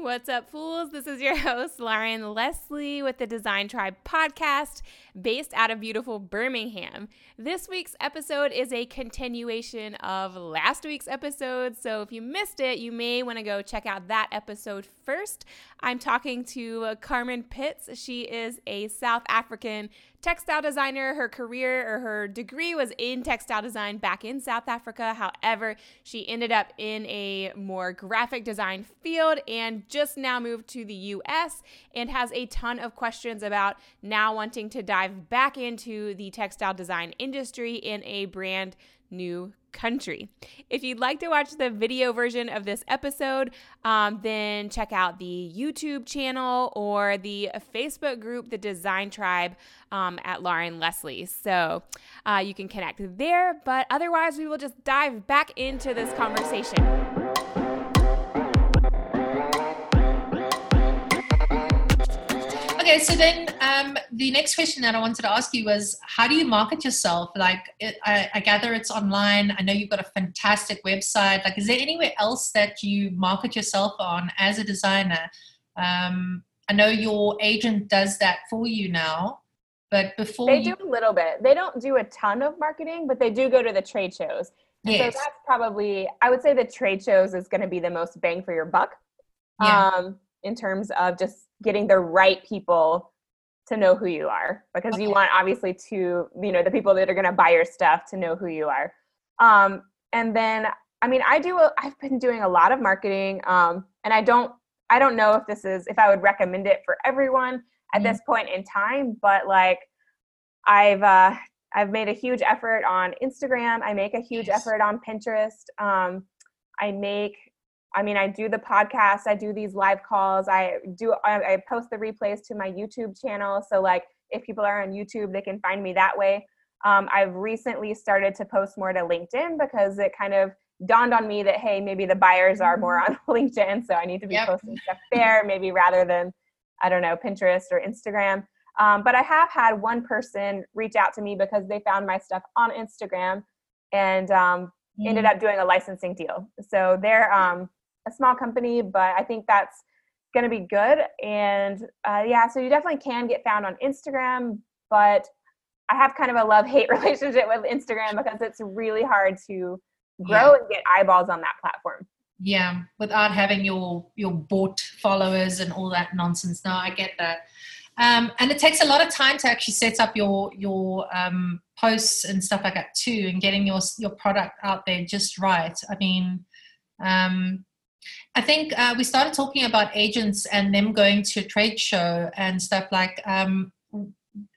What's up, fools? This is your host, Lauren Leslie, with the Design Tribe podcast based out of beautiful Birmingham. This week's episode is a continuation of last week's episode. So if you missed it, you may want to go check out that episode first. I'm talking to Carmen Pitts. She is a South African textile designer. Her career or her degree was in textile design back in South Africa. However, she ended up in a more graphic design field and just now moved to the US and has a ton of questions about now wanting to dive back into the textile design industry in a brand new country. If you'd like to watch the video version of this episode, um, then check out the YouTube channel or the Facebook group, The Design Tribe, um, at Lauren Leslie. So uh, you can connect there, but otherwise, we will just dive back into this conversation. Okay so then um, the next question that i wanted to ask you was how do you market yourself? Like it, I, I, gather it's online. I know you've got a fantastic website. Like is there anywhere else that you market yourself on as a designer? Um, i know your agent does that for you now but before they you- do a little bit. They don't do a ton of marketing but they do go to the trade shows. And yes. so that's probably i would say the trade shows is going to be the most bang for your buck Yeah. um, in terms of just getting the right people to know who you are because you want obviously to you know the people that are going to buy your stuff to know who you are um, and then i mean i do a, i've been doing a lot of marketing um, and i don't i don't know if this is if i would recommend it for everyone at Mhm. this point in time but like i've uh, i've made a huge effort on instagram i make a huge Yes. effort on pinterest um, i make I mean, I do the podcast, I do these live calls, I do, I, I post the replays to my YouTube channel. So, like, if people are on YouTube, they can find me that way. Um, I've recently started to post more to LinkedIn because it kind of dawned on me that, hey, maybe the buyers are more on LinkedIn. So, I need to be Yep. posting stuff there, maybe rather than, I don't know, Pinterest or Instagram. Um, but I have had one person reach out to me because they found my stuff on Instagram and um, ended Mm. up doing a licensing deal. So they're um, a small company, but I think that's going to be good. And uh, yeah, so you definitely can get found on Instagram, but I have kind of a love hate relationship with Instagram because it's really hard to grow and get eyeballs on that platform. yeah without having your your bought followers and all that nonsense no i get that um, and it takes a lot of time to actually set up your your um, posts and stuff like that too and getting your your product out there just right i mean um, i think uh, we started talking about agents and them going to a trade show and stuff like um,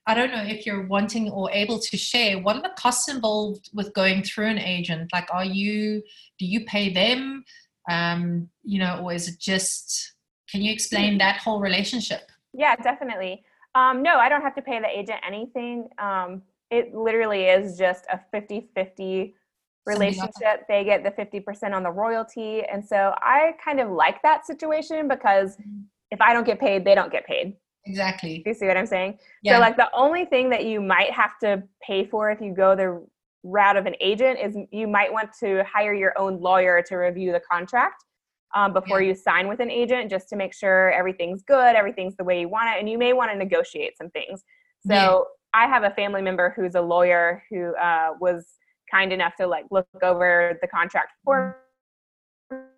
I don't know if you're wanting or able to share what are the costs involved with going through an agent? Like, are you do you pay them? Um, you know, or is it just? Can you explain that whole relationship? Yeah, definitely. Um, no, I don't have to pay the agent anything. Um, it literally is just a 50 50 relationship. They get the 50% on the royalty. And so I kind of like that situation because if I don't get paid, they don't get paid. Exactly. You see what I'm saying? Yeah. So, like, the only thing that you might have to pay for if you go the route of an agent is you might want to hire your own lawyer to review the contract um, before Yeah. you sign with an agent just to make sure everything's good, everything's the way you want it, and you may want to negotiate some things. So, Yeah. I have a family member who's a lawyer who uh, was kind enough to like look over the contract for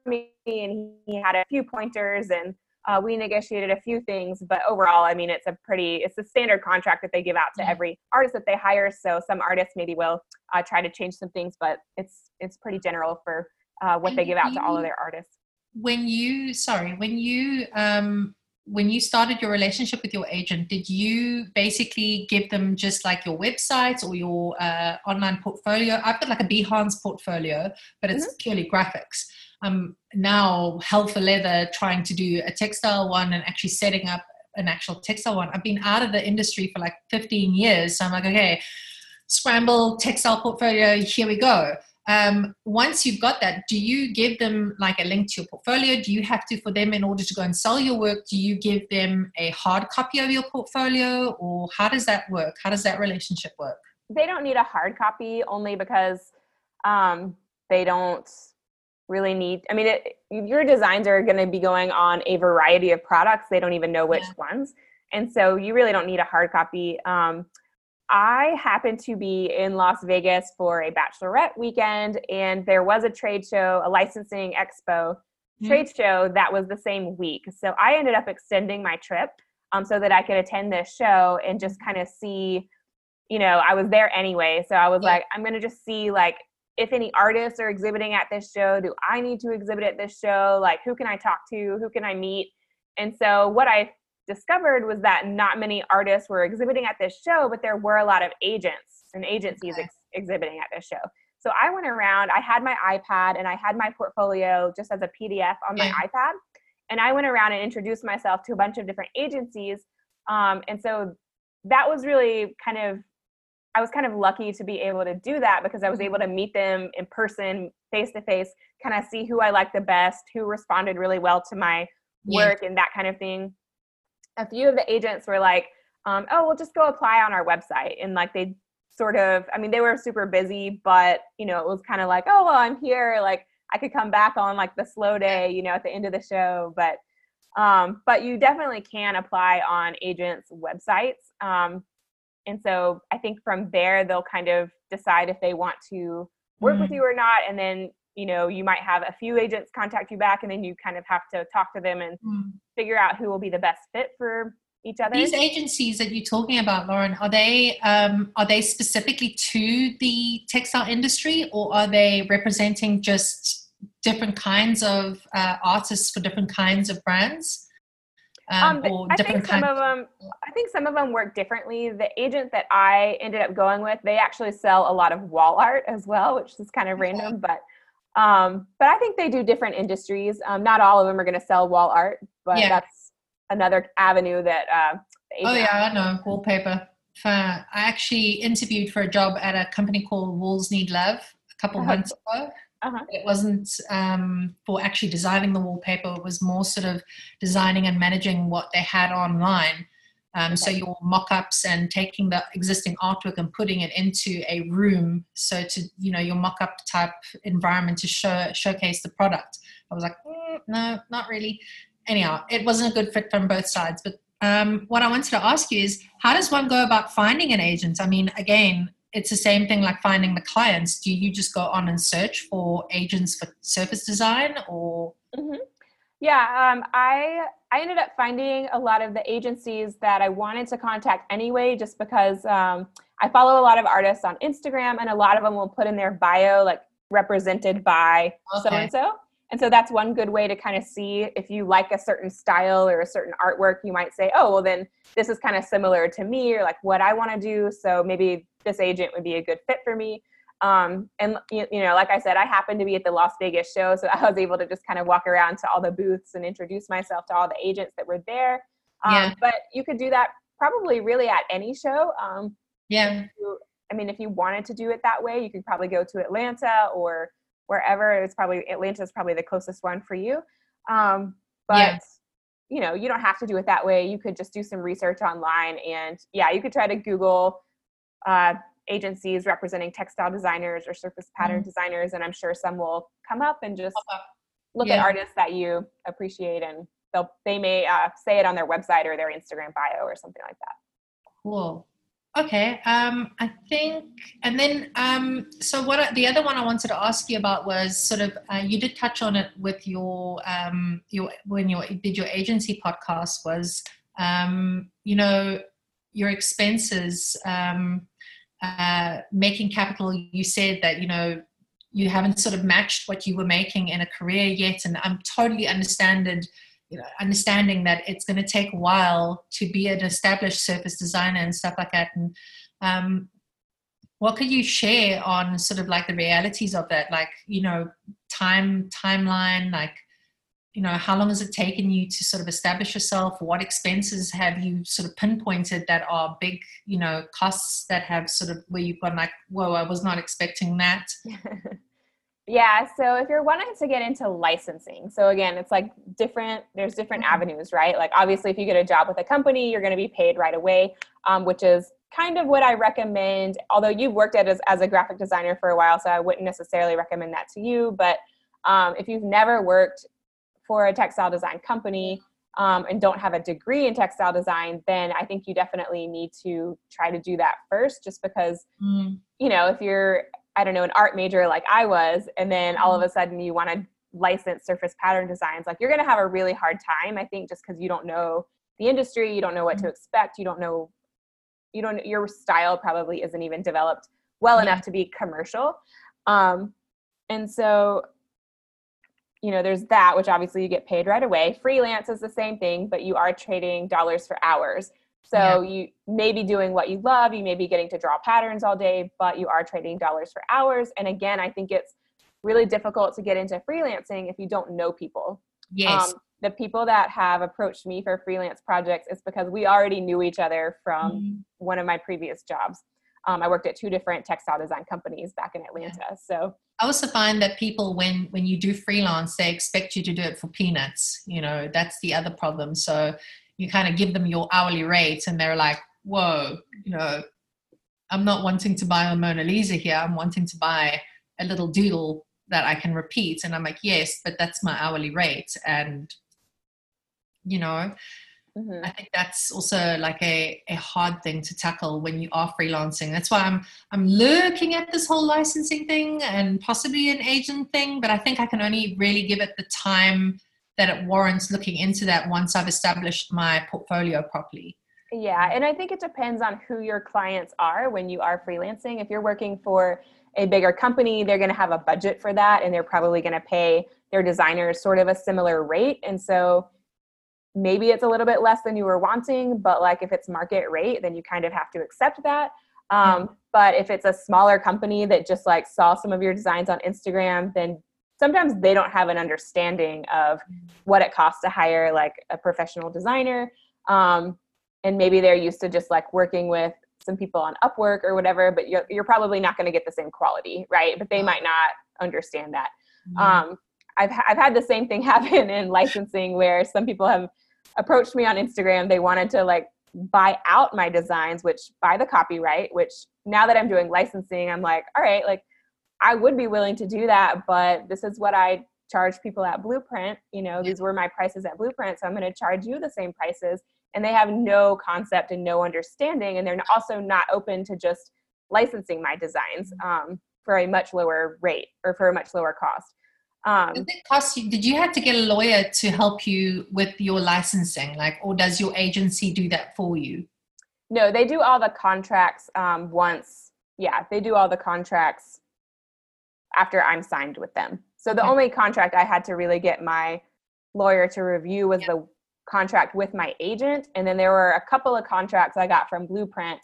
me, and he had a few pointers and uh, we negotiated a few things, but overall, I mean, it's a pretty, it's a standard contract that they give out to Yeah. every artist that they hire. So some artists maybe will uh, try to change some things, but it's it's pretty general for uh, what And they give out to all of their artists. when you sorry when you um when you started your relationship with your agent did you basically give them just like your websites or your uh, online portfolio? I've got like a behance portfolio but it's purely graphics. I'm now hell for leather trying to do a textile one and actually setting up an actual textile one. I've been out of the industry for like 15 years so i'm like okay scramble textile portfolio here we go um, once you've got that do you give them like a link to your portfolio? Do you have to for them in order to go and sell your work do you give them a hard copy of your portfolio? Or how does that work? How does that relationship work? They don't need a hard copy only because um, they don't really need i mean it, your designs are going to be going on a variety of products. They don't even know which yeah. ones. And so you really don't need a hard copy. Um, i happened to be in las vegas for a bachelorette weekend and there was a trade show a licensing expo mm-hmm. trade show that was the same week so i ended up extending my trip um, so that i could attend this show and just kind of see you know i was there anyway so i was yeah. like i'm going to just see like if any artists are exhibiting at this show, do I need to exhibit at this show? Like, who can I talk to? Who can I meet? And so, what I discovered was that not many artists were exhibiting at this show, but there were a lot of agents and agencies okay. ex- exhibiting at this show. So, I went around, I had my iPad and I had my portfolio just as a PDF on my yeah. iPad. And I went around and introduced myself to a bunch of different agencies. Um, and so, that was really kind of I was kind of lucky to be able to do that because I was able to meet them in person, face to face, kind of see who I liked the best, who responded really well to my work, yeah. and that kind of thing. A few of the agents were like, um, "Oh, we'll just go apply on our website," and like they sort of, I mean, they were super busy, but you know, it was kind of like, "Oh, well, I'm here. Like, I could come back on like the slow day, you know, at the end of the show." But um, but you definitely can apply on agents' websites. Um, and so i think from there they'll kind of decide if they want to work mm with you or not and then you know you might have a few agents contact you back and then you kind of have to talk to them and mm figure out who will be the best fit for each other these agencies that you're talking about lauren are they um, are they specifically to the textile industry or are they representing just different kinds of uh, artists for different kinds of brands um, um, I think some of them. I think some of them work differently. The agent that I ended up going with, they actually sell a lot of wall art as well, which is kind of okay. random, but um, but I think they do different industries. Um, not all of them are going to sell wall art, but yeah. that's another avenue that. Uh, oh yeah, I know wallpaper. For, I actually interviewed for a job at a company called Walls Need Love a couple uh-huh. months ago, uh-huh. It wasn't um, for actually designing the wallpaper. It was more sort of designing and managing what they had online. Um, okay. So your mock-ups and taking the existing artwork and putting it into a room. So to you know your mock-up type environment to show showcase the product. I was like, mm, no, not really. Anyhow, it wasn't a good fit from both sides. But um, what I wanted to ask you is, how does one go about finding an agent? I mean, again, it's the same thing like finding the clients. Do you just go on and search for agents for surface design or? Mm-hmm. Yeah, um, I I ended up finding a lot of the agencies that I wanted to contact anyway, just because um, I follow a lot of artists on Instagram, and a lot of them will put in their bio like represented by so and so. And so that's one good way to kind of see if you like a certain style or a certain artwork. You might say, oh, well, then this is kind of similar to me or like what I want to do. So maybe this agent would be a good fit for me. Um, and you, know, like I said, I happened to be at the Las Vegas show, so I was able to just kind of walk around to all the booths and introduce myself to all the agents that were there. Um, yeah. But you could do that probably really at any show. Um, yeah. You, I mean, if you wanted to do it that way, you could probably go to Atlanta or wherever it's probably Atlanta is probably the closest one for you. Um, but yeah. you know, you don't have to do it that way. You could just do some research online, and yeah, you could try to Google uh, agencies representing textile designers or surface pattern mm-hmm. designers, and I'm sure some will come up and just look yeah. at artists that you appreciate, and they'll they may uh, say it on their website or their Instagram bio or something like that. Cool. Okay, um, I think, and then, um, so what the other one I wanted to ask you about was sort of uh, you did touch on it with your um, your when you did your agency podcast was um, you know your expenses um, uh, making capital. You said that you know you haven't sort of matched what you were making in a career yet, and I'm totally understanded you know, understanding that it's going to take a while to be an established surface designer and stuff like that. And um, what could you share on sort of like the realities of that? Like, you know, time, timeline, like, you know, how long has it taken you to sort of establish yourself? What expenses have you sort of pinpointed that are big, you know, costs that have sort of where you've gone like, whoa, I was not expecting that? Yeah, so if you're wanting to get into licensing, so again, it's like different, there's different mm-hmm. avenues, right? Like obviously, if you get a job with a company, you're going to be paid right away, um, which is kind of what I recommend. Although you've worked at as, as a graphic designer for a while, so I wouldn't necessarily recommend that to you, but um, if you've never worked for a textile design company um, and don't have a degree in textile design, then I think you definitely need to try to do that first, just because, mm. you know, if you're, I don't know, an art major like I was, and then all of a sudden you want to license surface pattern designs, like you're going to have a really hard time, I think, just because you don't know the industry, you don't know what to mm-hmm. expect, you don't know, you don't, your style probably isn't even developed well yeah. enough to be commercial. Um, and so you know there's that which obviously you get paid right away freelance is the same thing but you are trading dollars for hours so yeah. you may be doing what you love you may be getting to draw patterns all day but you are trading dollars for hours and again i think it's really difficult to get into freelancing if you don't know people yes um, the people that have approached me for freelance projects is because we already knew each other from mm-hmm. one of my previous jobs um, I worked at two different textile design companies back in Atlanta. Yeah. So I also find that people, when when you do freelance, they expect you to do it for peanuts. You know, that's the other problem. So you kind of give them your hourly rate, and they're like, "Whoa, you know, I'm not wanting to buy a Mona Lisa here. I'm wanting to buy a little doodle that I can repeat." And I'm like, "Yes, but that's my hourly rate." And you know, Mm-hmm. I think that's also like a, a hard thing to tackle when you are freelancing. That's why I'm I'm looking at this whole licensing thing and possibly an agent thing, but I think I can only really give it the time that it warrants looking into that once I've established my portfolio properly. Yeah, and I think it depends on who your clients are when you are freelancing. If you're working for a bigger company, they're going to have a budget for that and they're probably going to pay their designers sort of a similar rate. And so maybe it's a little bit less than you were wanting, but like if it's market rate, then you kind of have to accept that. Um, But if it's a smaller company that just like saw some of your designs on Instagram, then sometimes they don't have an understanding of what it costs to hire like a professional designer. Um, and maybe they're used to just like working with some people on Upwork or whatever, but you're, you're probably not going to get the same quality, right? But they might not understand that. Mm-hmm. Um, I've, I've had the same thing happen in licensing where some people have approached me on Instagram. They wanted to like buy out my designs, which buy the copyright, which now that I'm doing licensing, I'm like, all right, like I would be willing to do that, but this is what I charge people at Blueprint. You know, these were my prices at Blueprint, so I'm going to charge you the same prices. And they have no concept and no understanding, and they're also not open to just licensing my designs mm-hmm. um, for a much lower rate or for a much lower cost. Um, Does it cost you? Did you have to get a lawyer to help you with your licensing, like, or does your agency do that for you? No, they do all the contracts um, once. Yeah, they do all the contracts after I'm signed with them. So the okay. only contract I had to really get my lawyer to review was yeah. the contract with my agent, and then there were a couple of contracts I got from Blueprint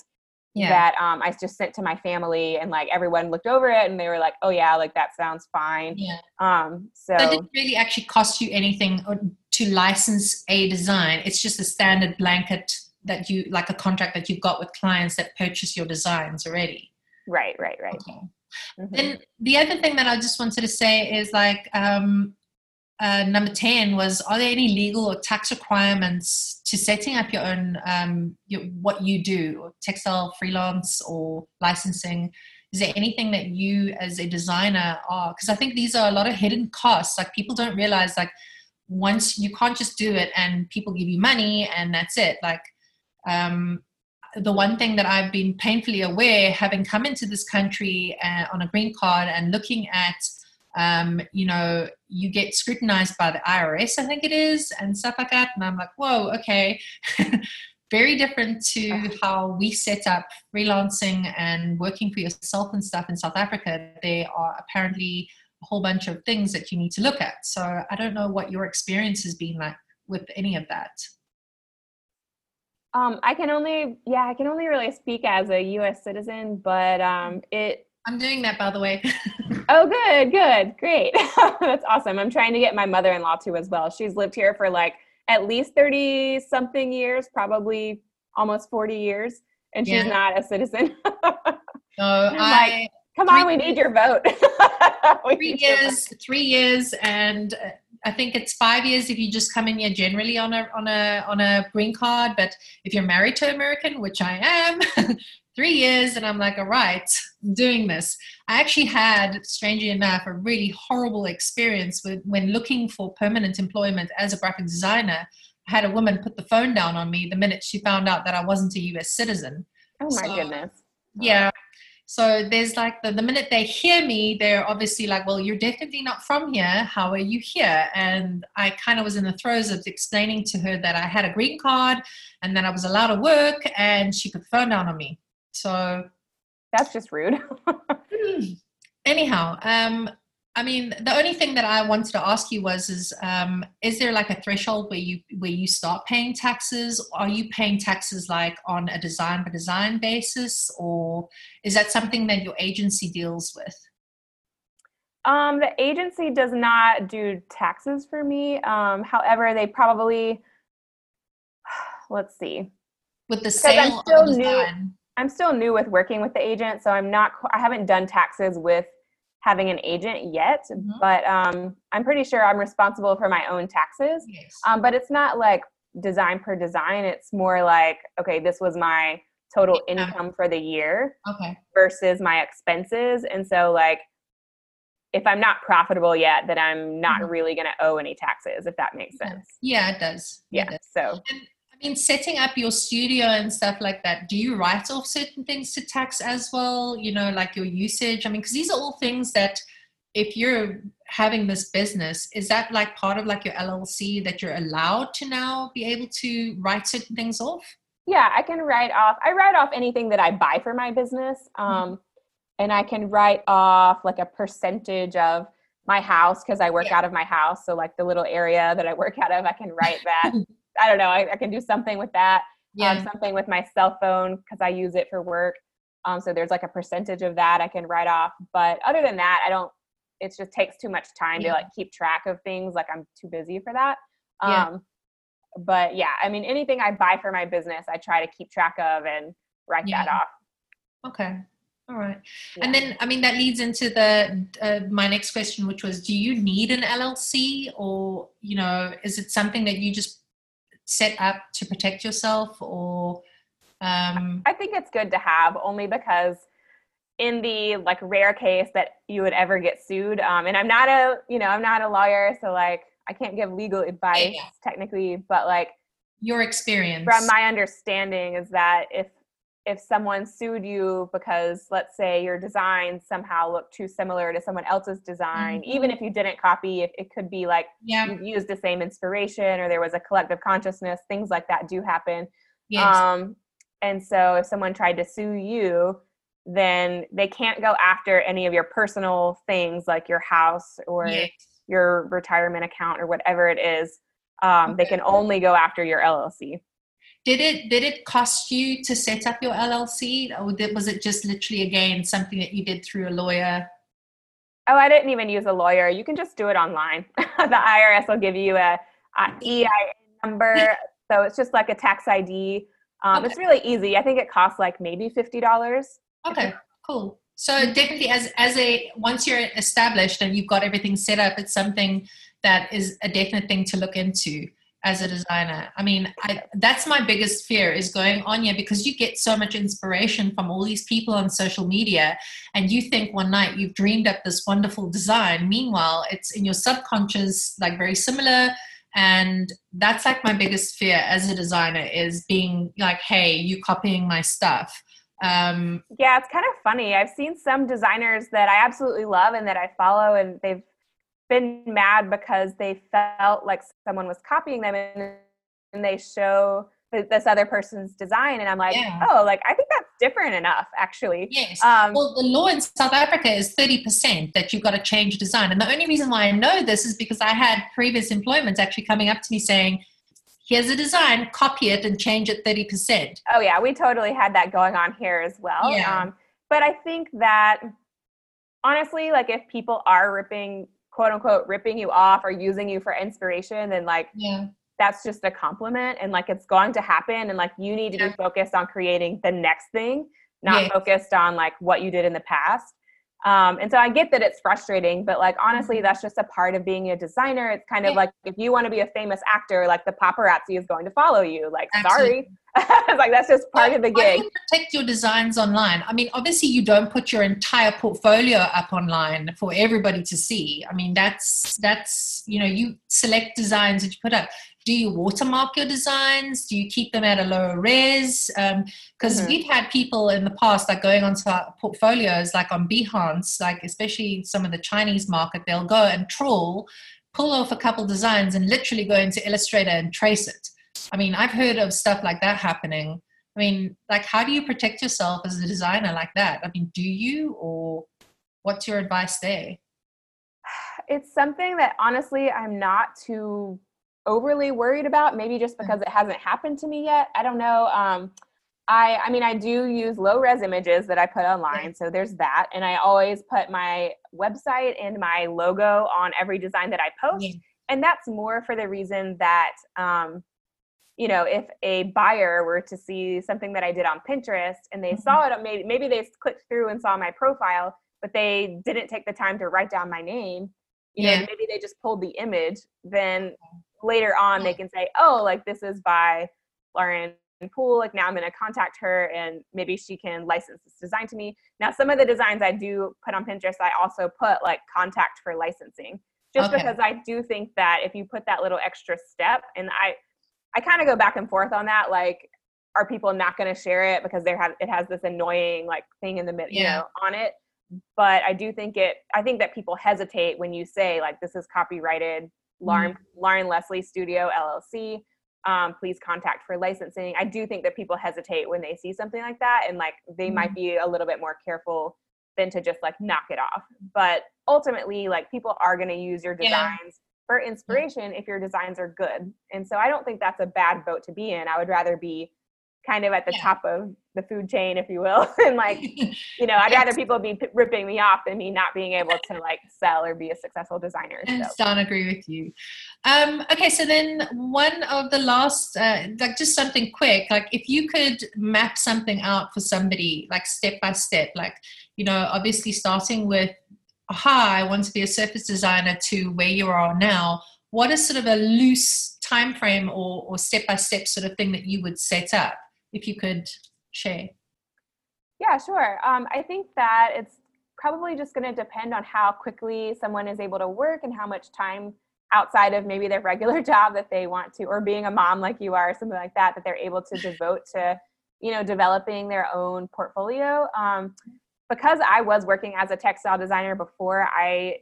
yeah. that um, I just sent to my family, and like everyone looked over it, and they were like, "Oh yeah, like that sounds fine." Yeah. Um. So that didn't really actually cost you anything uh, to license a design. It's just a standard blanket that you like a contract that you've got with clients that purchase your designs already. Right. Right. Right. Okay. Mm-hmm. Then the other thing that I just wanted to say is like um, uh, number 10 was are there any legal or tax requirements to setting up your own um, your, what you do textile freelance or licensing? Is there anything that you as a designer are because i think these are a lot of hidden costs. Like people don't realize like once you can't just do it and people give you money and that's it. Like um, the one thing that I've been painfully aware, having come into this country uh, on a green card and looking at um, you know, you get scrutinized by the IRS, I think it is, and stuff like that. And I'm like, whoa, okay. Very different to how we set up freelancing and working for yourself and stuff in South Africa. There are apparently a whole bunch of things that you need to look at. So I don't know what your experience has been like with any of that. Um, I can only, yeah, I can only really speak as a U.S. citizen, but um, it I'm doing that, by the way. oh, good, good, great. That's awesome. I'm trying to get my mother in law to as well. She's lived here for like at least 30 something years, probably almost 40 years, and she's yeah. not a citizen. no, I. Like, Come on, we need your vote. three years, vote. three years, and uh, I think it's five years if you just come in here generally on a on a on a green card. But if you're married to American, which I am, three years and i'm like all right I'm doing this. I actually had strangely enough a really horrible experience with when looking for permanent employment as a graphic designer. I had a woman put the phone down on me the minute she found out that i wasn't a us citizen. Oh my So, goodness. yeah. So there's like the, the minute they hear me they're obviously like well you're definitely not from here. How are you here? And i kind of was in the throes of explaining to her that i had a green card and that i was allowed to work and she put the phone down on me so That's just rude. anyhow um i mean the only thing that i wanted to ask you was is um is there like a threshold where you where you start paying taxes are you paying taxes like on a design by design basis or is that something that your agency deals with Um, the agency does not do taxes for me. Um, however, they probably let's see. with the I'm sale still of the new. design I'm still new with working with the agent, so I'm not. I haven't done taxes with having an agent yet, Mhm. but um, I'm pretty sure I'm responsible for my own taxes. yes Um, but it's not like design per design. It's more like okay, this was my total Yeah. income for the year okay versus my expenses, and so like if I'm not profitable yet, then I'm not Mhm. really going to owe any taxes. If that makes sense. yeah it does It Yeah. does. So I mean, setting up your studio and stuff like that, do you write off certain things to tax as well? You know, like your usage? I mean, because these are all things that if you're having this business, is that like part of like your LLC that you're allowed to now be able to write certain things off? Yeah, I can write off. I write off anything that I buy for my business, um, and I can write off like a percentage of my house because I work Yeah. out of my house. So like the little area that I work out of, I can write that. I don't know. I, I can do something with that. Um, something with my cell phone because I use it for work. Um, so there's like a percentage of that I can write off. But other than that, I don't. It just takes too much time Yeah. to like keep track of things. Like I'm too busy for that. Um, Yeah. But yeah, I mean, anything I buy for my business, I try to keep track of and write that off. okay. All right. Yeah. And then, I mean, that leads into the uh, my next question, which was, do you need an LLC, or you know, is it something that you just set up to protect yourself, or um, I think it's good to have only because in the like rare case that you would ever get sued, um, and I'm not a you know I'm not a lawyer, so like I can't give legal advice Yeah. technically, but like your experience? from my understanding is that if if someone sued you because let's say your design somehow looked too similar to someone else's design even Mhm. if you didn't copy it, it could be like yeah, you used the same inspiration or there was a collective consciousness things like that do happen. Yes, um and so if someone tried to sue you then they can't go after any of your personal things like your house or yes. your retirement account or whatever it is. Um, they can only go after your llc Did it did it cost you to set up your LLC, or did, was it just literally again something that you did through a lawyer? Oh, I didn't even use a lawyer. You can just do it online. the IRS will give you a, a EIN number, so it's just like a tax ID. Um, It's really easy. I think it costs like maybe fifty dollars. Okay, cool. So definitely, as as a once you're established and you've got everything set up, it's something that is a definite thing to look into as a designer. I mean, I, that's my biggest fear is going on here because you get so much inspiration from all these people on social media, and you think one night you've dreamed up this wonderful design. Meanwhile, it's in your subconscious, like very similar. And that's like my biggest fear as a designer is being like, hey, you copying my stuff. Um, Yeah, it's kind of funny. I've seen some designers that I absolutely love and that I follow, and they've been mad because they felt like someone was copying them, and, and they show this other person's design, and I'm like, Yeah. oh, like I think that's different enough, actually. Yes. Um, well, the law in South Africa is 30% that you've got to change design. And the only reason why I know this is because I had previous employments actually coming up to me saying, here's a design, copy it and change it 30%. Oh yeah, we totally had that going on here as well. Yeah. Um, but I think that honestly, like if people are ripping, quote unquote, ripping you off or using you for inspiration, then like Yeah. that's just a compliment and like it's going to happen. And like you need to Yeah. be focused on creating the next thing, not Yes. focused on like what you did in the past. Um, and so I get that it's frustrating, but like honestly, that's just a part of being a designer. It's kind of yeah. like if you want to be a famous actor, like the paparazzi is going to follow you. Like, Absolutely. sorry, like that's just part of the gig. you protect your designs online. I mean, obviously, you don't put your entire portfolio up online for everybody to see. I mean, that's that's you know, you select designs that you put up do you watermark your designs? Do you keep them at a lower res? Because um, mm-hmm. we've had people in the past like going onto our portfolios like on behance like especially some of the chinese market they'll go and troll pull off a couple designs and literally go into illustrator and trace it. I mean i've heard of stuff like that happening. I mean like how do you protect yourself as a designer like that? I mean do you or what's your advice there? It's something that honestly i'm not too overly worried about maybe just mm. because it hasn't happened to me yet i don't know um, i i mean i do use low res images that i put online so there's that and i always put my website and my logo on every design that i post yeah. and that's more for the reason that um, you know if a buyer were to see something that i did on pinterest and they mm-hmm. saw it maybe maybe they clicked through and saw my profile but they didn't take the time to write down my name you yeah. know maybe they just pulled the image then later on they can say, oh, like this is by Lauren Poole. Like now I'm going to contact her and maybe she can license this design to me. Now, some of the designs I do put on Pinterest, I also put like contact for licensing just okay. because I do think that if you put that little extra step and I, I kind of go back and forth on that. Like, are people not going to share it because they have it has this annoying like thing in the middle, yeah. you know, on it? But I do think it. I think that people hesitate when you say like this is copyrighted Lauren, mm-hmm. Lauren Leslie Studio LLC. Um, please contact for licensing. I do think that people hesitate when they see something like that, and like they mm-hmm. might be a little bit more careful than to just like knock it off. But ultimately, like people are going to use your designs yeah. for inspiration if your designs are good. And so I don't think that's a bad boat to be in. I would rather be kind of at the yeah. top of the food chain, if you will. and like, you know, I'd rather people be p- ripping me off than me not being able to like sell or be a successful designer. So. Don't agree with you. Um, okay, so then one of the last, uh, like just something quick, like if you could map something out for somebody, like step by step, like, you know, obviously starting with, aha, I want to be a surface designer to where you are now. What is sort of a loose time frame or, or step by step sort of thing that you would set up? if you could share. Yeah, sure. Um, I think that it's probably just going to depend on how quickly someone is able to work and how much time outside of maybe their regular job that they want to, or being a mom like you are, or something like that, that they're able to devote to, you know, developing their own portfolio. Um, because I was working as a textile designer before, I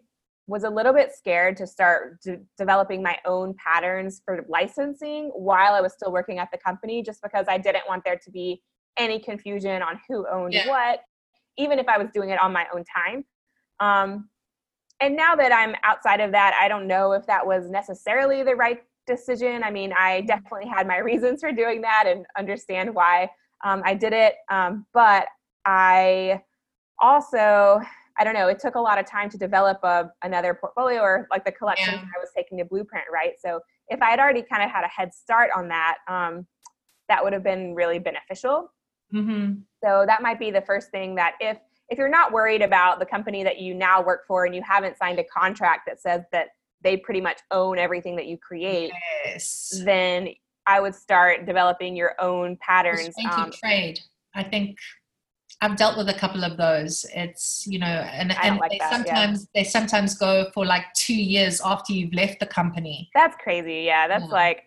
was a little bit scared to start de- developing my own patterns for licensing while I was still working at the company, just because I didn't want there to be any confusion on who owned yeah. what, even if I was doing it on my own time. Um, and now that I'm outside of that, I don't know if that was necessarily the right decision. I mean, I definitely had my reasons for doing that and understand why um, I did it. Um, but I also I don't know, it took a lot of time to develop a, another portfolio or like the collection yeah. I was taking to Blueprint, right? So if I had already kind of had a head start on that, um, that would have been really beneficial. Mm-hmm. So that might be the first thing that if if you're not worried about the company that you now work for and you haven't signed a contract that says that they pretty much own everything that you create, yes. then I would start developing your own patterns. Um, trade. I think I've dealt with a couple of those. It's you know, and, and like they that, sometimes yeah. they sometimes go for like two years after you've left the company. That's crazy. Yeah, that's yeah. like,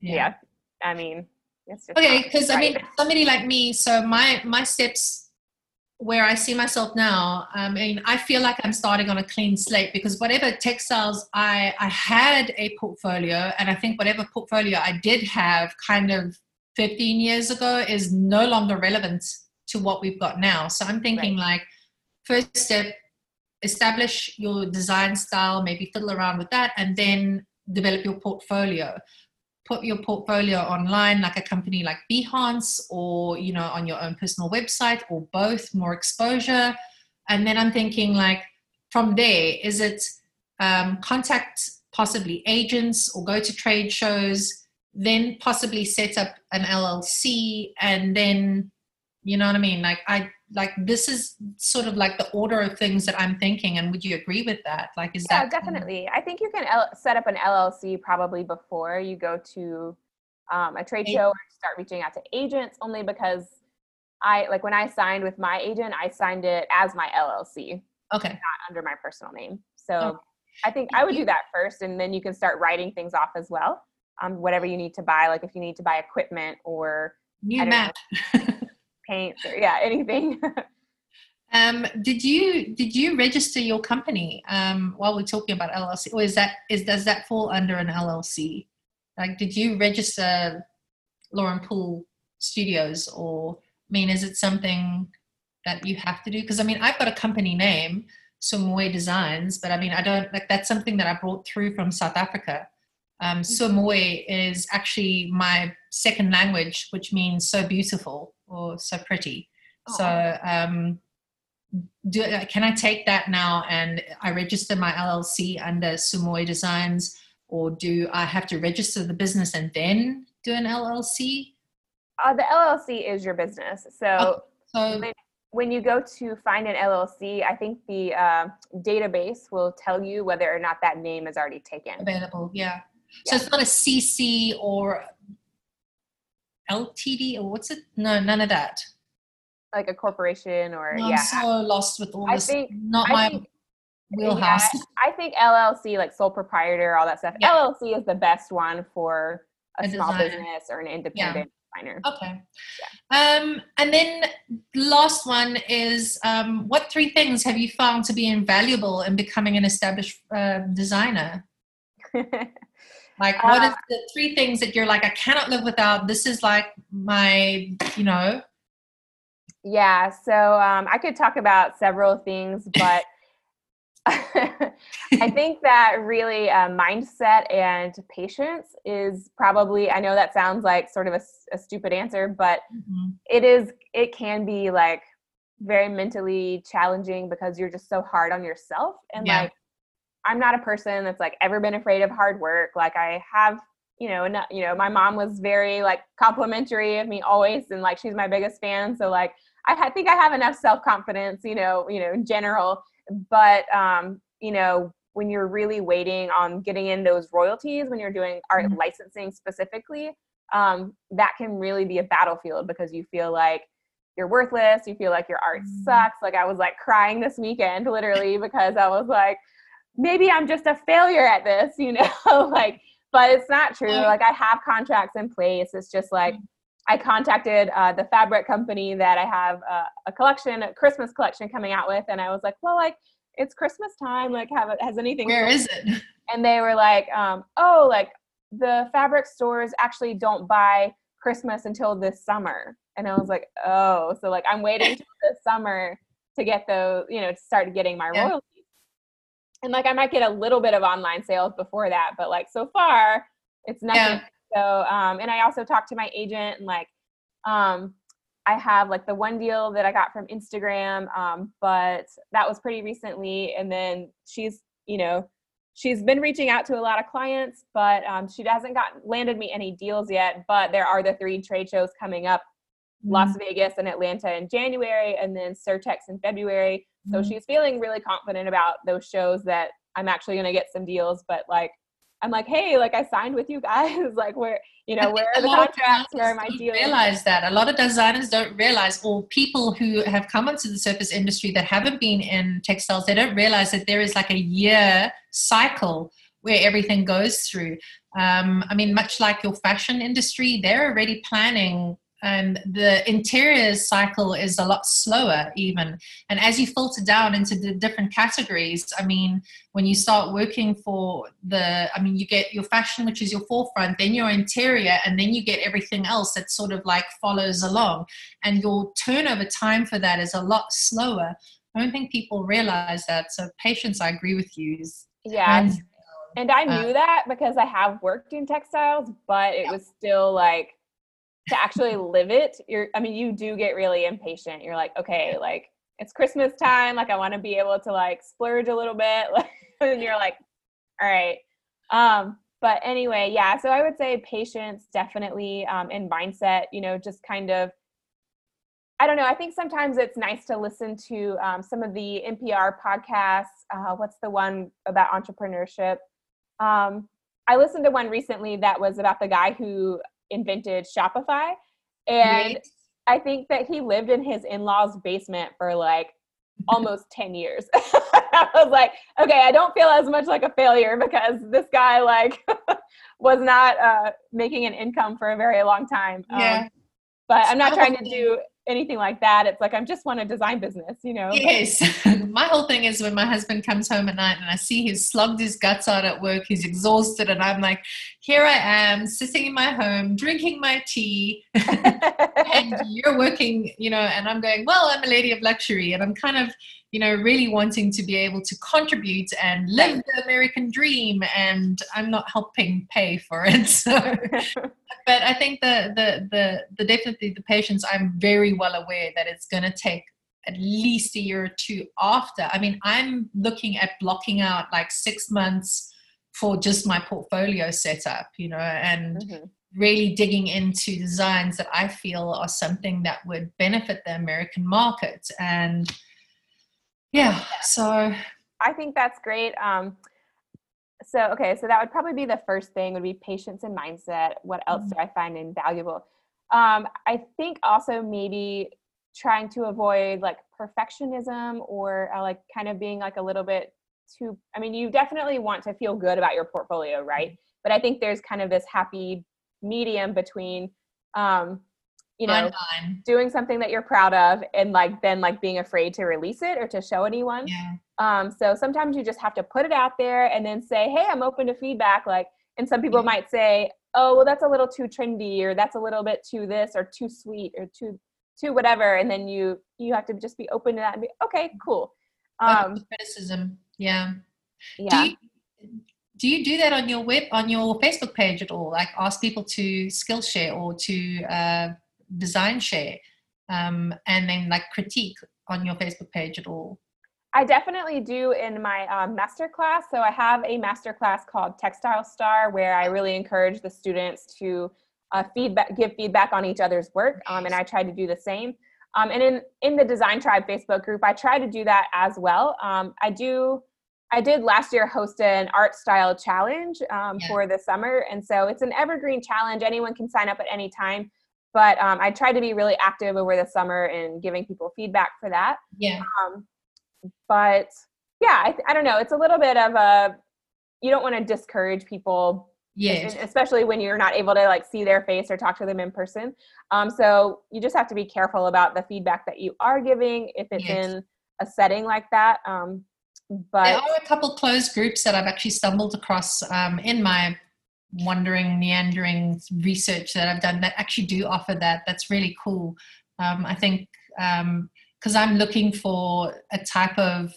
yeah. yeah. I mean, okay. Because right. I mean, somebody like me. So my my steps where I see myself now. I mean, I feel like I'm starting on a clean slate because whatever textiles I I had a portfolio, and I think whatever portfolio I did have, kind of 15 years ago, is no longer relevant to what we've got now. So I'm thinking right. like first step, establish your design style, maybe fiddle around with that, and then develop your portfolio. Put your portfolio online like a company like Behance or you know on your own personal website or both, more exposure. And then I'm thinking like from there, is it um, contact possibly agents or go to trade shows, then possibly set up an LLC and then you know what I mean? Like I like this is sort of like the order of things that I'm thinking. And would you agree with that? Like, is that yeah, that definitely? I think you can L- set up an LLC probably before you go to um, a trade show or start reaching out to agents. Only because I like when I signed with my agent, I signed it as my LLC, okay? not under my personal name. So I think I would do that first, and then you can start writing things off as well. Um, whatever you need to buy, like if you need to buy equipment or New map. paints or yeah, anything. Um, did you did you register your company um, while we're talking about LLC, or is that is does that fall under an LLC? Like, did you register Lauren Pool Studios, or I mean, is it something that you have to do? Because I mean, I've got a company name, Sumoy Designs, but I mean, I don't like that's something that I brought through from South Africa. Um, Sumoy is actually my second language, which means so beautiful or so pretty. So, um, do can I take that now and I register my LLC under Sumoy Designs, or do I have to register the business and then do an LLC? uh, the LLC is your business. So So, when, when you go to find an LLC, I think the uh, database will tell you whether or not that name is already taken. available, yeah. So it's not a CC or LTD or what's it? No, none of that. Like a corporation or No, yeah. I'm so lost with all I this. think- not I my think- wheelhouse. Yeah, I think LLC, like sole proprietor, all that stuff. Yeah. LLC is the best one for a, A small designer. business or an independent designer. Okay. Um, and then last one is um, what three things have you found to be invaluable in becoming an established uh, designer? Like, what Uh, is the three things that you're like, I cannot live without? This is like my, you know, Yeah, so um, I could talk about several things, but I think that really uh, mindset and patience is probably, I know that sounds like sort of a stupid answer, but mhm, it is, it can be like very mentally challenging because you're just so hard on yourself. And Yeah. like, I'm not a person that's like ever been afraid of hard work. Like, I have you know, not, you know, my mom was very like complimentary of me always, and like she's my biggest fan. So like, I ha- think I have enough self confidence, you know, you know, in general. But um, you know, when you're really waiting on getting in those royalties, when you're doing art Mhm. licensing specifically, um, that can really be a battlefield because you feel like you're worthless. You feel like your art Mhm. sucks. Like I was like crying this weekend, literally, because I was like, maybe I'm just a failure at this, you know, like but it's not true. Like I have contracts in place. It's just like I contacted uh, the fabric company that I have uh, a collection, a Christmas collection coming out with, and I was like, well, like it's Christmas time. Like, have has anything? where is it? And they were like, um, oh, like the fabric stores actually don't buy Christmas until this summer. And I was like, oh, so like I'm waiting till this summer to get those, you know, to start getting my Yeah. royalties. And like I might get a little bit of online sales before that, but like so far it's nothing. So um and I also talked to my agent and like um I have like the one deal that I got from Instagram, um, but that was pretty recently. And then she's, you know, she's been reaching out to a lot of clients, but um, she hasn't gotten landed me any deals yet. But there are the three trade shows coming up: Las Vegas and Atlanta in January, and then Surtex in February. So Mhm. she's feeling really confident about those shows that I'm actually going to get some deals. But like, I'm like, hey, like I signed with you guys. like, where, you know, where are the contracts? Where are my deals? Realize that a lot of designers don't realize, or people who have come into the surface industry that haven't been in textiles, they don't realize that there is like a year cycle where everything goes through. Um, I mean, much like your fashion industry, they're already planning. And the interiors cycle is a lot slower, even. And as you filter down into the different categories, I mean, when you start working for the i mean you get your fashion which is your forefront then your interior and then you get everything else that sort of like follows along. And your turnover time for that is a lot slower. I don't think people realize that. So patience i agree with you is Yeah. hands And I Uh, knew that because I have worked in textiles, but it was still like to actually live it. You're, I mean, you do get really impatient. You're like, okay, like it's Christmas time. Like I want to be able to like splurge a little bit. And you're like, all right. Um, but anyway, yeah. So I would say patience definitely, um, and mindset. You know, just kind of. I don't know. I think sometimes it's nice to listen to um, some of the NPR podcasts. Uh, what's the one about entrepreneurship? Um, I listened to one recently that was about the guy who invented Shopify. And. I think that he lived in his in law's basement for like almost 10 years. I was like, okay, I don't feel as much like a failure because this guy like was not uh, making an income for a very long time. Yeah. Um, but I'm not trying to do anything like that. It's like I'm just want a design business, you know. Yes. My whole thing is when my husband comes home at night and I see he's slugged his guts out at work, he's exhausted, and I'm like, here I am sitting in my home, drinking my tea, and you're working, you know, and I'm going, well, I'm a lady of luxury, and I'm kind of you know, really wanting to be able to contribute and live the American dream, and I'm not helping pay for it. So, but I think the the the the definitely the patience. I'm very well aware that it's going to take at least a year or two after. I mean, I'm looking at blocking out like six months for just my portfolio setup, you know, and. Mm-hmm really digging into designs that I feel are something that would benefit the American market. And yeah so i think that's great um so okay so that would probably be the first thing would be patience and mindset what else mm-hmm. do i find invaluable um i think also maybe trying to avoid like perfectionism or uh, like kind of being like a little bit too i mean you definitely want to feel good about your portfolio right mm-hmm. but i think there's kind of this happy medium between um you know doing something that you're proud of and like then like being afraid to release it or to show anyone yeah. um so sometimes you just have to put it out there and then say hey i'm open to feedback like and some people yeah. might say oh well that's a little too trendy or that's a little bit too this or too sweet or too too whatever and then you you have to just be open to that and be okay cool. Um criticism. Yeah. Yeah. do you, do you do that on your web on your facebook page at all? Like ask people to skillshare or to uh design share um, and then like critique on your Facebook page at all? I definitely do in my um, master class. So I have a master class called Textile Star where I really encourage the students to uh, feedback, give feedback on each other's work, um, and I try to do the same. Um, and in in the Design Tribe Facebook group, I try to do that as well. Um, I do. I did last year host an art style challenge um, yeah. for the summer, and so it's an evergreen challenge. Anyone can sign up at any time but um, I tried to be really active over the summer in giving people feedback for that. Yeah. Um, but yeah, I, I don't know. It's a little bit of a, you don't want to discourage people. Yeah. Especially when you're not able to like see their face or talk to them in person. Um, so you just have to be careful about the feedback that you are giving if it's yes. in a setting like that. Um, but there are a couple closed groups that I've actually stumbled across um, in my wandering, meandering research that I've done that actually do offer that. That's really cool. Um, I think because um, I'm looking for a type of,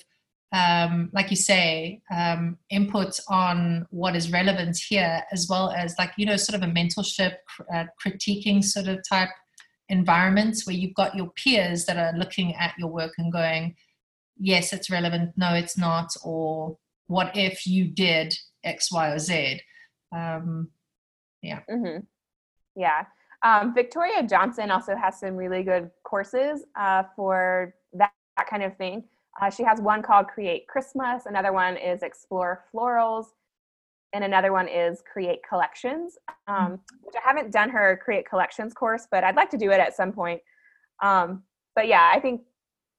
um, like you say, um, input on what is relevant here, as well as like you know, sort of a mentorship, uh, critiquing sort of type environments where you've got your peers that are looking at your work and going, yes, it's relevant. No, it's not. Or what if you did X, Y, or Z? um, yeah mm-hmm. yeah um, victoria johnson also has some really good courses uh, for that, that, kind of thing uh, she has one called create christmas another one is explore florals and another one is create collections um, mm-hmm. which i haven't done her create collections course but i'd like to do it at some point um, but yeah i think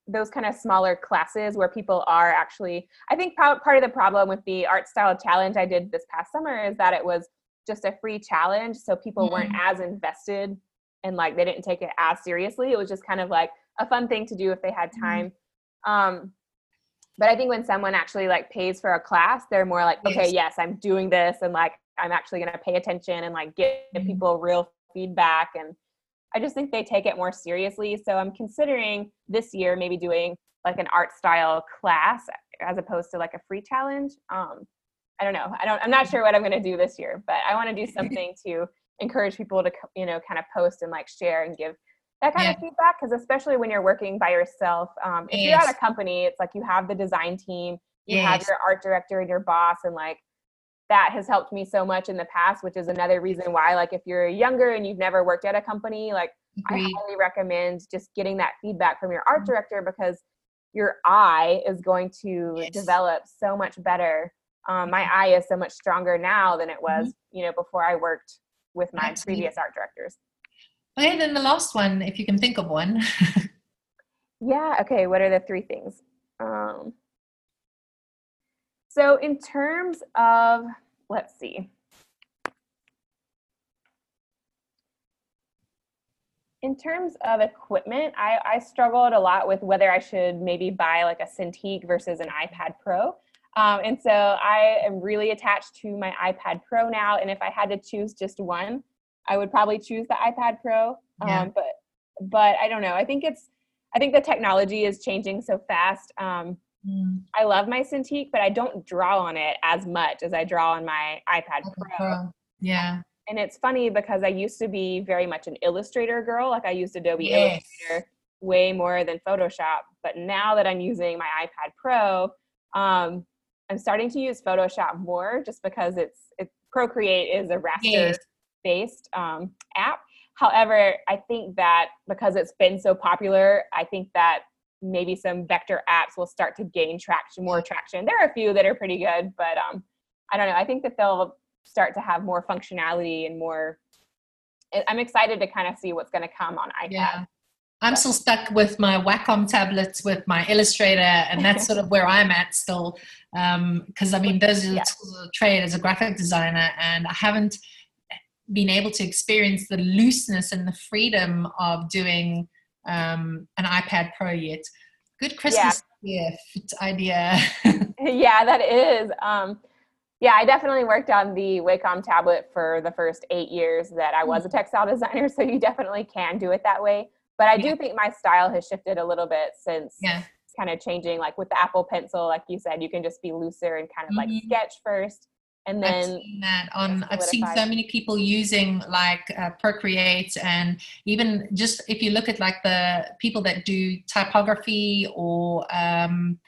those kind of smaller classes where people are actually i think part of the problem with the art style challenge i did this past summer is that it was just a free challenge so people mm-hmm. weren't as invested and like they didn't take it as seriously it was just kind of like a fun thing to do if they had mm-hmm. time mm-hmm. Um but i think when someone actually like pays for a class they're more like okay yes, yes i'm doing this and like i'm actually going to pay attention and like give mm-hmm. people real feedback and I just think they take it more seriously. So I'm considering this year maybe doing like an art style class as opposed to like a free challenge. Um, I don't know. I don't. I'm not sure what I'm going to do this year, but I want to do something to encourage people to you know kind of post and like share and give that kind yeah. of feedback because especially when you're working by yourself um, if yes. you're at a company it's like you have the design team you yes. have your art director and your boss and like that has helped me so much in the past which is another reason why like if you're younger and you've never worked at a company like Agreed. I highly recommend just getting that feedback from your art mm-hmm. director because your eye is going to yes. develop so much better. Um, my eye is so much stronger now than it was, mm-hmm. you know, before I worked with my Absolutely. previous art directors. Okay, then the last one, if you can think of one. yeah. Okay. What are the three things? Um, so, in terms of, let's see. In terms of equipment, I, I struggled a lot with whether I should maybe buy like a Cintiq versus an iPad Pro. Um, and so I am really attached to my iPad Pro now. And if I had to choose just one, I would probably choose the iPad Pro. Um, yeah. But but I don't know. I think it's I think the technology is changing so fast. Um, mm. I love my Cintiq, but I don't draw on it as much as I draw on my iPad Pro. Pro. Yeah. And it's funny because I used to be very much an Illustrator girl. Like I used Adobe yes. Illustrator way more than Photoshop. But now that I'm using my iPad Pro, um, I'm starting to use Photoshop more just because it's it Procreate is a raster yes. Based um, app. However, I think that because it's been so popular, I think that maybe some vector apps will start to gain traction, more traction. There are a few that are pretty good, but um, I don't know. I think that they'll start to have more functionality and more. I'm excited to kind of see what's going to come on iPad. Yeah. I'm still stuck with my Wacom tablets with my Illustrator, and that's sort of where I'm at still. Because um, I mean, those are the tools of the trade as a graphic designer, and I haven't been able to experience the looseness and the freedom of doing um, an iPad Pro yet. Good Christmas yeah. gift idea. yeah, that is. Um, yeah, I definitely worked on the Wacom tablet for the first eight years that I was a mm-hmm. textile designer, so you definitely can do it that way. But I do yeah. think my style has shifted a little bit since yeah. kind of changing. Like with the Apple Pencil, like you said, you can just be looser and kind of mm-hmm. like sketch first and then I've seen that on i've seen so many people using like uh, procreate and even just if you look at like the people that do typography or um,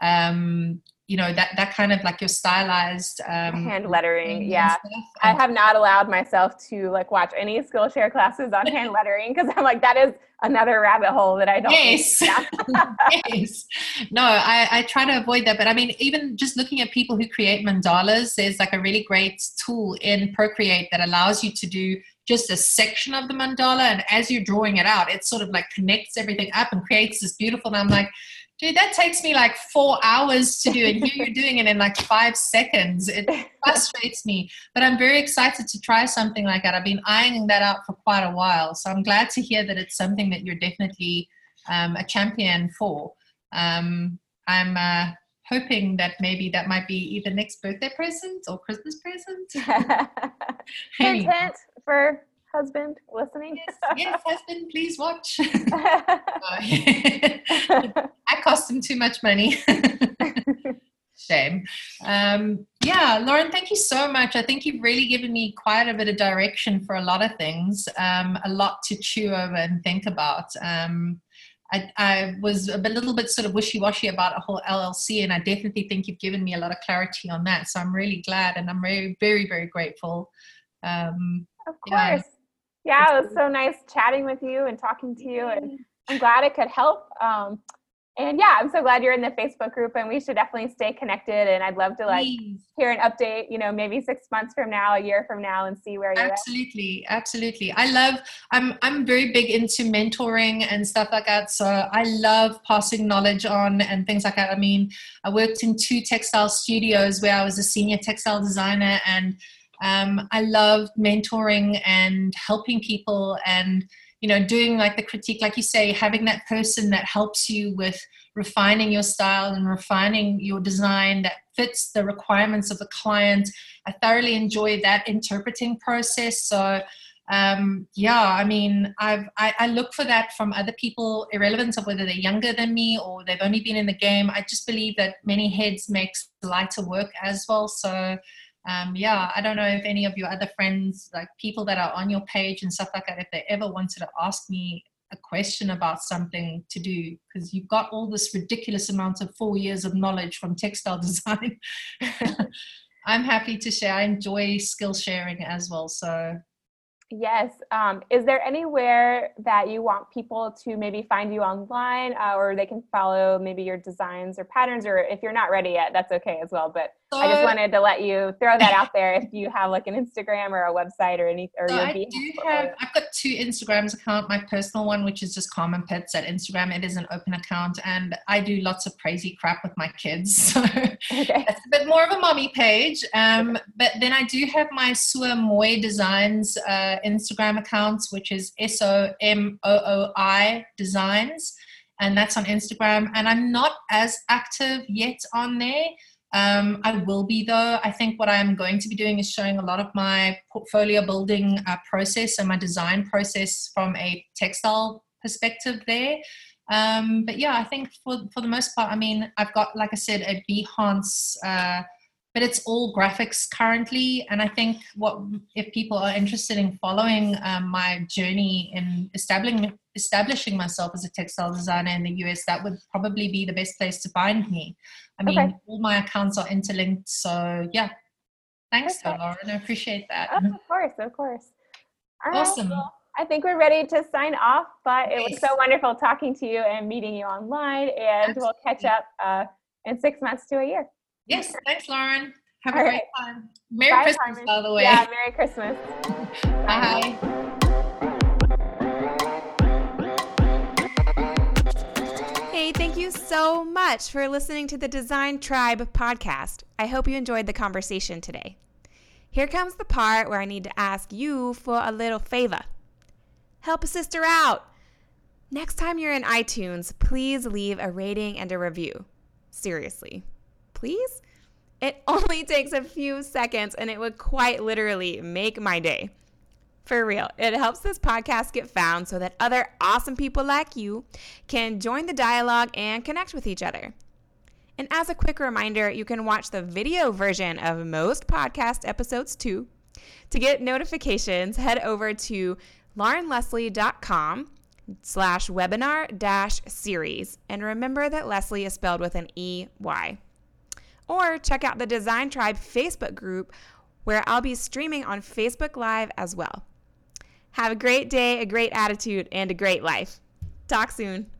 um, you know that that kind of like your stylized um, hand lettering yeah. i have not allowed myself to like watch any skillshare classes on hand lettering because i'm like that is another rabbit hole that i don't yes. Yes. No I, I try to avoid that but i mean even just looking at people who create mandalas there's like a really great tool in procreate that allows you to do just a section of the mandala and as you're drawing it out it sort of like connects everything up and creates this beautiful and i'm like dude, that takes me like four hours to do, and here you're doing it in like five seconds. It frustrates me, but I'm very excited to try something like that. I've been eyeing that out for quite a while, so I'm glad to hear that it's something that you're definitely um, a champion for. Um, I'm uh, hoping that maybe that might be either next birthday present or Christmas present. hint, hint for husband listening? Yes, yes husband, please watch. I cost him too much money. Shame. Um, yeah, Lauren, thank you so much. I think you've really given me quite a bit of direction for a lot of things, um, a lot to chew over and think about. Um, I, I, was a little bit sort of wishy-washy about a whole LLC, and I definitely think you've given me a lot of clarity on that. So I'm really glad, and I'm very, very, very grateful. Um, of course. Yeah. Yeah, it was so nice chatting with you and talking to you, and I'm glad it could help. Um, and yeah, I'm so glad you're in the Facebook group, and we should definitely stay connected. And I'd love to like Please. hear an update, you know, maybe six months from now, a year from now, and see where you're. Absolutely, at. absolutely. I love. I'm I'm very big into mentoring and stuff like that. So I love passing knowledge on and things like that. I mean, I worked in two textile studios where I was a senior textile designer and um, I love mentoring and helping people and you know doing like the critique like you say having that person that helps you with refining your style and refining your design that fits the requirements of the client. I thoroughly enjoy that interpreting process. So um, yeah i mean I've, I, I look for that from other people irrelevant of whether they're younger than me or they've only been in the game. I just believe that many heads makes lighter work as well. So um, yeah, I don't know if any of your other friends, like people that are on your page and stuff like that, if they ever wanted to ask me a question about something to do, because you've got all this ridiculous amount of four years of knowledge from textile design. I'm happy to share. I enjoy skill sharing as well. So Yes. Um, is there anywhere that you want people to maybe find you online uh, or they can follow maybe your designs or patterns? Or if you're not ready yet, that's okay as well. But so, I just wanted to let you throw that out there if you have like an Instagram or a website or any or so your I do have I've got two Instagrams account. My personal one, which is just Carmen Pitts at Instagram. It is an open account and I do lots of crazy crap with my kids. So okay. it's a bit more of a mommy page. Um, okay. but then I do have my So Mooi Designs uh, Instagram accounts, which is S O M O O I Designs. And that's on Instagram. And I'm not as active yet on there. Um, I will be though. I think what I'm going to be doing is showing a lot of my portfolio building uh, process and my design process from a textile perspective there. Um, but yeah, I think for for the most part, I mean, I've got like I said a Behance, uh, but it's all graphics currently. And I think what if people are interested in following um, my journey in establishing establishing myself as a textile designer in the US, that would probably be the best place to find me. I mean, okay. all my accounts are interlinked. So yeah, thanks. Lauren. I appreciate that. Oh, of course, of course. awesome. Well, I think we're ready to sign off, but it was so wonderful talking to you and meeting you online. And Absolutely. we'll catch up uh, in six months to a year. Yes, thanks, Lauren. Have All a great time. Merry Bye, Christmas, Carmen. by the way. Yeah, Merry Christmas. Bye. Bye. Hey, thank you so much for listening to the Design Tribe podcast. I hope you enjoyed the conversation today. Here comes the part where I need to ask you for a little favor. Help a sister out. Next time you're in iTunes, please leave a rating and a review. Seriously, please? It only takes a few seconds and it would quite literally make my day. For real, it helps this podcast get found so that other awesome people like you can join the dialogue and connect with each other. And as a quick reminder, you can watch the video version of most podcast episodes too. To get notifications, head over to laurenlesley.com slash webinar dash series. And remember that Lesley is spelled with an E-Y. Or check out the Design Tribe Facebook group where I'll be streaming on Facebook Live as well. Have a great day, a great attitude, and a great life. Talk soon.